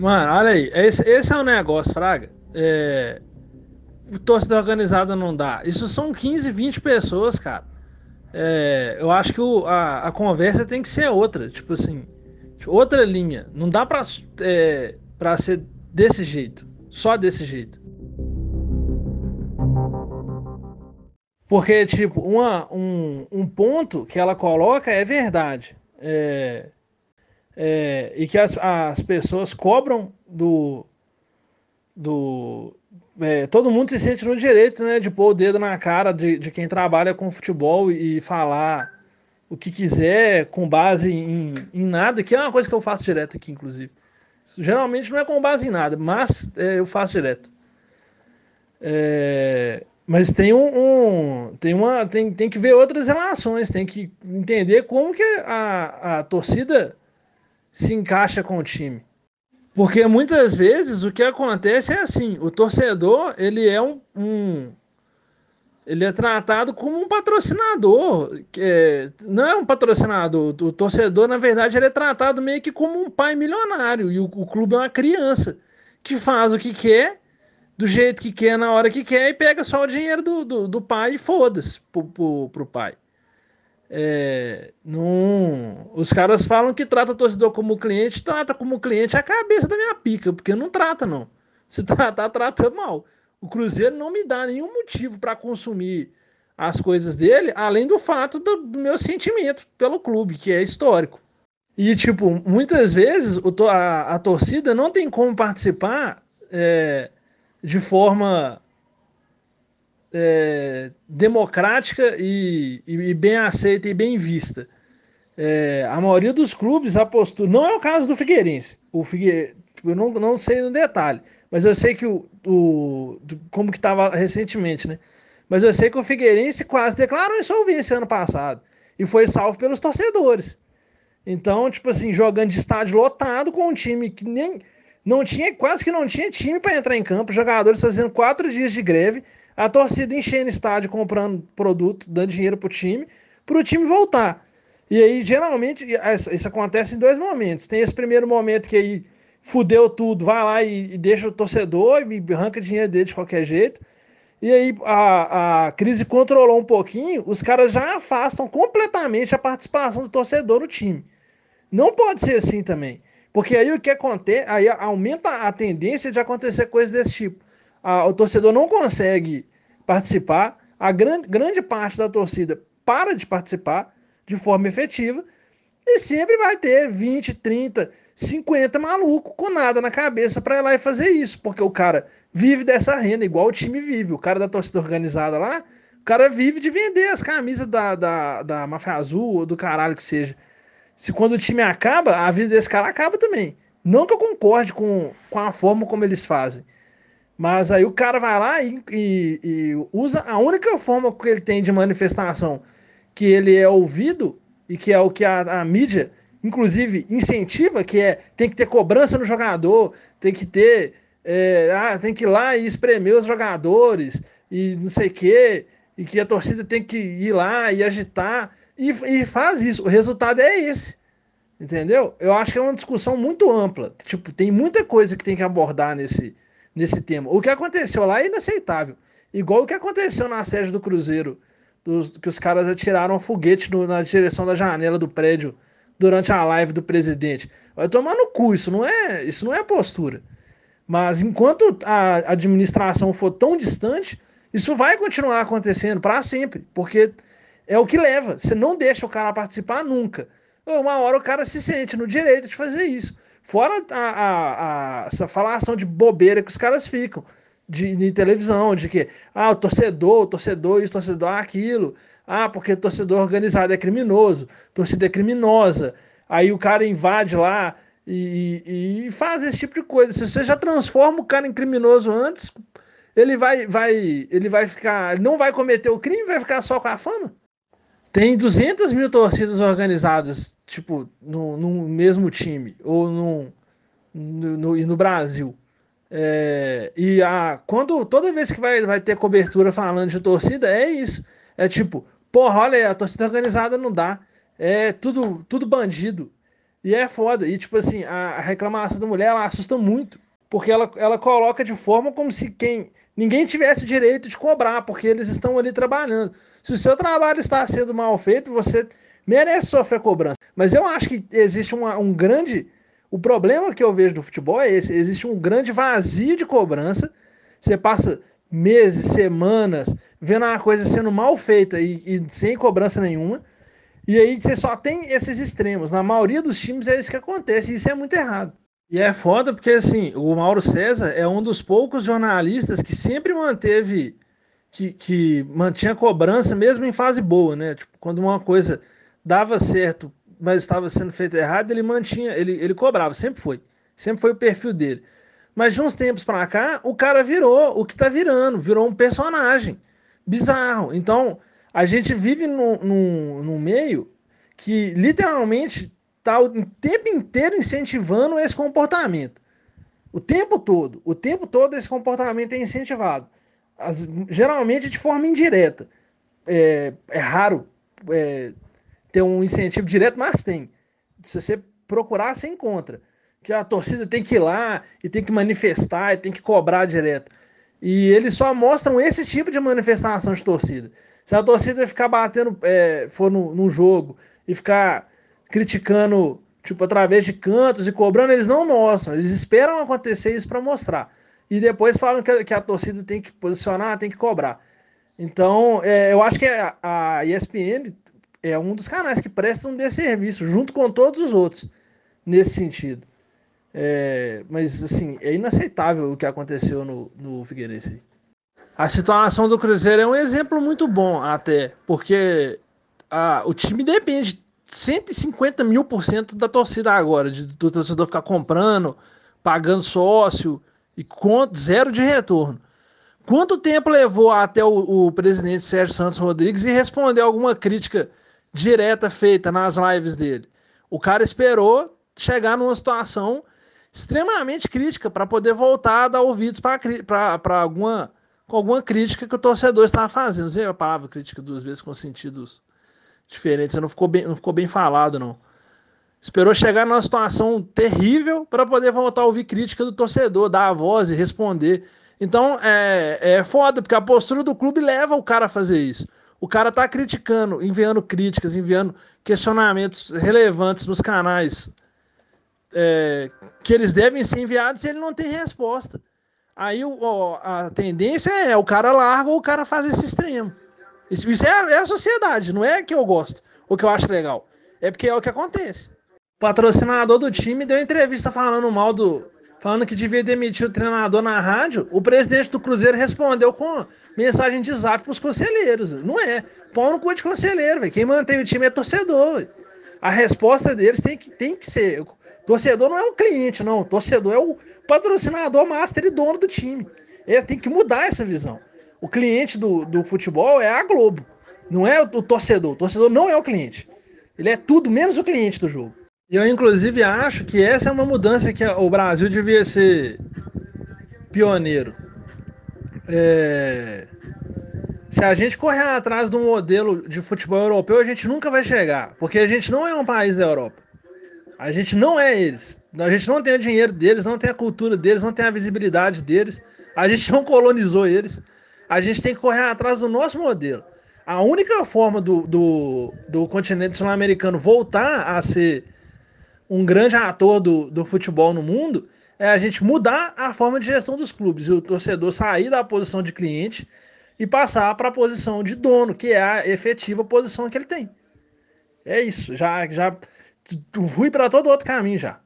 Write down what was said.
Mano, olha aí, esse, esse é o negócio, Fraga. É, torcida organizada não dá. Isso são 15, 20 pessoas, cara. É, eu acho que o, a, a conversa tem que ser outra, tipo assim, outra linha. Não dá pra, é, pra ser desse jeito, só desse jeito. Porque, tipo, uma, um, um ponto que ela coloca é verdade. É, é, e que as, as pessoas cobram do. do é, todo mundo se sente no direito né, de pôr o dedo na cara de, de quem trabalha com futebol e falar o que quiser com base em, em nada, que é uma coisa que eu faço direto aqui, inclusive. Geralmente não é com base em nada, mas é, eu faço direto. É, mas tem um, um, tem uma tem, tem que ver outras relações, tem que entender como que a, a torcida se encaixa com o time. Porque muitas vezes o que acontece é assim, o torcedor, ele é um, um ele é tratado como um patrocinador, é, não é um patrocinador, o torcedor, na verdade, ele é tratado meio que como um pai milionário, e o, o clube é uma criança que faz o que quer, do jeito que quer, na hora que quer, e pega só o dinheiro do, do, do pai e foda-se pro, pro, pro pai. É, não, os caras falam que trata o torcedor como cliente, trata como cliente a cabeça da minha pica, porque não trata, não. Se tratar, trata mal. O Cruzeiro não me dá nenhum motivo para consumir as coisas dele, além do fato do, meu sentimento pelo clube, que é histórico. E, tipo, muitas vezes a, torcida não tem como participar é, de forma é, democrática e, e, bem aceita e bem vista. É, a maioria dos clubes a postura. Não é o caso do Figueirense. O Figue, eu não, não sei no detalhe, mas eu sei que o. o como que estava recentemente, né? Mas eu sei que o Figueirense quase declarou insolvência ano passado. E foi salvo pelos torcedores. Então, tipo assim, jogando de estádio lotado com um time que nem. Não tinha, quase que não tinha time para entrar em campo, jogadores fazendo quatro dias de greve, a torcida enchendo estádio, comprando produto, dando dinheiro pro time, pro time voltar. E aí, geralmente, isso acontece em dois momentos. Tem esse primeiro momento que aí fudeu tudo, vai lá e, e deixa o torcedor e arranca dinheiro dele de qualquer jeito. E aí a, a crise controlou um pouquinho, os caras já afastam completamente a participação do torcedor no time. Não pode ser assim também. Porque aí o que acontece, aí aumenta a tendência de acontecer coisas desse tipo. A, o torcedor não consegue participar, a grande, grande parte da torcida para de participar de forma efetiva, e sempre vai ter 20, 30, 50 maluco com nada na cabeça para ir lá e fazer isso, porque o cara vive dessa renda, igual o time vive. O cara da torcida organizada lá, o cara vive de vender as camisas da, da, da Mafia Azul ou do caralho que seja. Se quando o time acaba, a vida desse cara acaba também. Não que eu concorde com, com a forma como eles fazem. Mas aí o cara vai lá e, e, e, usa a única forma que ele tem de manifestação que ele é ouvido e que é o que a, a mídia, inclusive, incentiva, que é tem que ter cobrança no jogador, tem que ter. É, ah, tem que ir lá e espremer os jogadores e não sei o quê, e que a torcida tem que ir lá e agitar. E, e faz isso. O resultado é esse. Entendeu? Eu acho que é uma discussão muito ampla. Tipo, tem muita coisa que tem que abordar nesse, nesse tema. O que aconteceu lá é inaceitável. Igual o que aconteceu na sede do Cruzeiro, dos, que os caras atiraram um foguete no, na direção da janela do prédio durante a live do presidente. Vai tomar no cu, isso não é, isso não é postura. Mas enquanto a administração for tão distante, isso vai continuar acontecendo para sempre, porque é o que leva. Você não deixa o cara participar nunca. Uma hora o cara se sente no direito de fazer isso. Fora a, a, a, essa falação de bobeira que os caras ficam de, de, televisão, de que ah, o torcedor, o torcedor, isso, o torcedor, aquilo. Ah, porque torcedor organizado é criminoso, torcida é criminosa. Aí o cara invade lá e, e faz esse tipo de coisa. Se você já transforma o cara em criminoso antes, ele vai, vai, ele vai ficar, não vai cometer o crime, vai ficar só com a fama. Tem 200 mil torcidas organizadas, tipo, no, no mesmo time, ou no, no, no, no Brasil. É, e a, quando, toda vez que vai, vai ter cobertura falando de torcida, é isso. É tipo, porra, olha a torcida organizada não dá. É tudo, tudo bandido. E é foda. E, tipo assim, a reclamação da mulher, ela assusta muito. Porque ela, ela coloca de forma como se quem ninguém tivesse o direito de cobrar, porque eles estão ali trabalhando. Se o seu trabalho está sendo mal feito, você merece sofrer cobrança. Mas eu acho que existe uma, um grande. O problema que eu vejo do futebol é esse: existe um grande vazio de cobrança. Você passa meses, semanas, vendo uma coisa sendo mal feita e, e sem cobrança nenhuma. E aí você só tem esses extremos. Na maioria dos times é isso que acontece, e isso é muito errado. E é foda porque, assim, o Mauro César é um dos poucos jornalistas que sempre manteve, que, que mantinha cobrança mesmo em fase boa, né? Tipo, quando uma coisa dava certo, mas estava sendo feita errado, ele mantinha, ele, ele cobrava, sempre foi. Sempre foi o perfil dele. Mas de uns tempos para cá, o cara virou o que tá virando, virou um personagem bizarro. Então, a gente vive num, meio que literalmente está o tempo inteiro incentivando esse comportamento. O tempo todo. O tempo todo esse comportamento é incentivado. As, geralmente de forma indireta. É, é raro é, ter um incentivo direto, mas tem. Se você procurar, você encontra. Que a torcida tem que ir lá e tem que manifestar e tem que cobrar direto. E eles só mostram esse tipo de manifestação de torcida. Se a torcida ficar batendo, é, for no, no jogo e ficar criticando, tipo, através de cantos e cobrando, eles não mostram. Eles esperam acontecer isso para mostrar. E depois falam que a, que a, torcida tem que posicionar, tem que cobrar. Então, é, eu acho que a, a ESPN é um dos canais que prestam desse serviço, junto com todos os outros, nesse sentido. É, mas, assim, é inaceitável o que aconteceu no, no Figueirense. A situação do Cruzeiro é um exemplo muito bom, até, porque a, o time depende 150 mil por cento da torcida agora, de, do torcedor ficar comprando, pagando sócio e com, zero de retorno. Quanto tempo levou até o, o presidente Sérgio Santos Rodrigues e responder alguma crítica direta feita nas lives dele? O cara esperou chegar numa situação extremamente crítica para poder voltar a dar ouvidos para alguma, com alguma crítica que o torcedor estava fazendo. Usei a palavra crítica duas vezes com sentidos diferentes, não ficou bem, não ficou bem falado, não. Esperou chegar numa situação terrível para poder voltar a ouvir crítica do torcedor, dar a voz e responder. Então é, é foda, porque a postura do clube leva o cara a fazer isso. O cara tá criticando, enviando críticas, enviando questionamentos relevantes nos canais é, que eles devem ser enviados e ele não tem resposta. Aí o, a tendência é o cara larga ou o cara faz esse extremo. Isso, isso é, é, a sociedade, não é que eu gosto ou que eu acho legal. É porque é o que acontece. O patrocinador do time deu entrevista falando mal do. Falando que devia demitir o treinador na rádio. O presidente do Cruzeiro respondeu com mensagem de zap pros conselheiros. Não é. Pau no cu de conselheiro, velho. Quem mantém o time é torcedor, véio. A resposta deles tem que, tem que ser. Torcedor não é um cliente, não. Torcedor é o patrocinador master e dono do time. Ele tem que mudar essa visão. O cliente do, do futebol é a Globo, não é o, o torcedor. O torcedor não é o cliente. Ele é tudo menos o cliente do jogo. E eu, inclusive, acho que essa é uma mudança que o Brasil devia ser pioneiro. É... Se a gente correr atrás de um modelo de futebol europeu, a gente nunca vai chegar, porque a gente não é um país da Europa. A gente não é eles. A gente não tem o dinheiro deles, não tem a cultura deles, não tem a visibilidade deles. A gente não colonizou eles. A gente tem que correr atrás do nosso modelo. A única forma do, do, do continente sul-americano voltar a ser um grande ator do, do futebol no mundo é a gente mudar a forma de gestão dos clubes e o torcedor sair da posição de cliente e passar para a posição de dono, que é a efetiva posição que ele tem. É isso. Já, já fui para todo outro caminho já.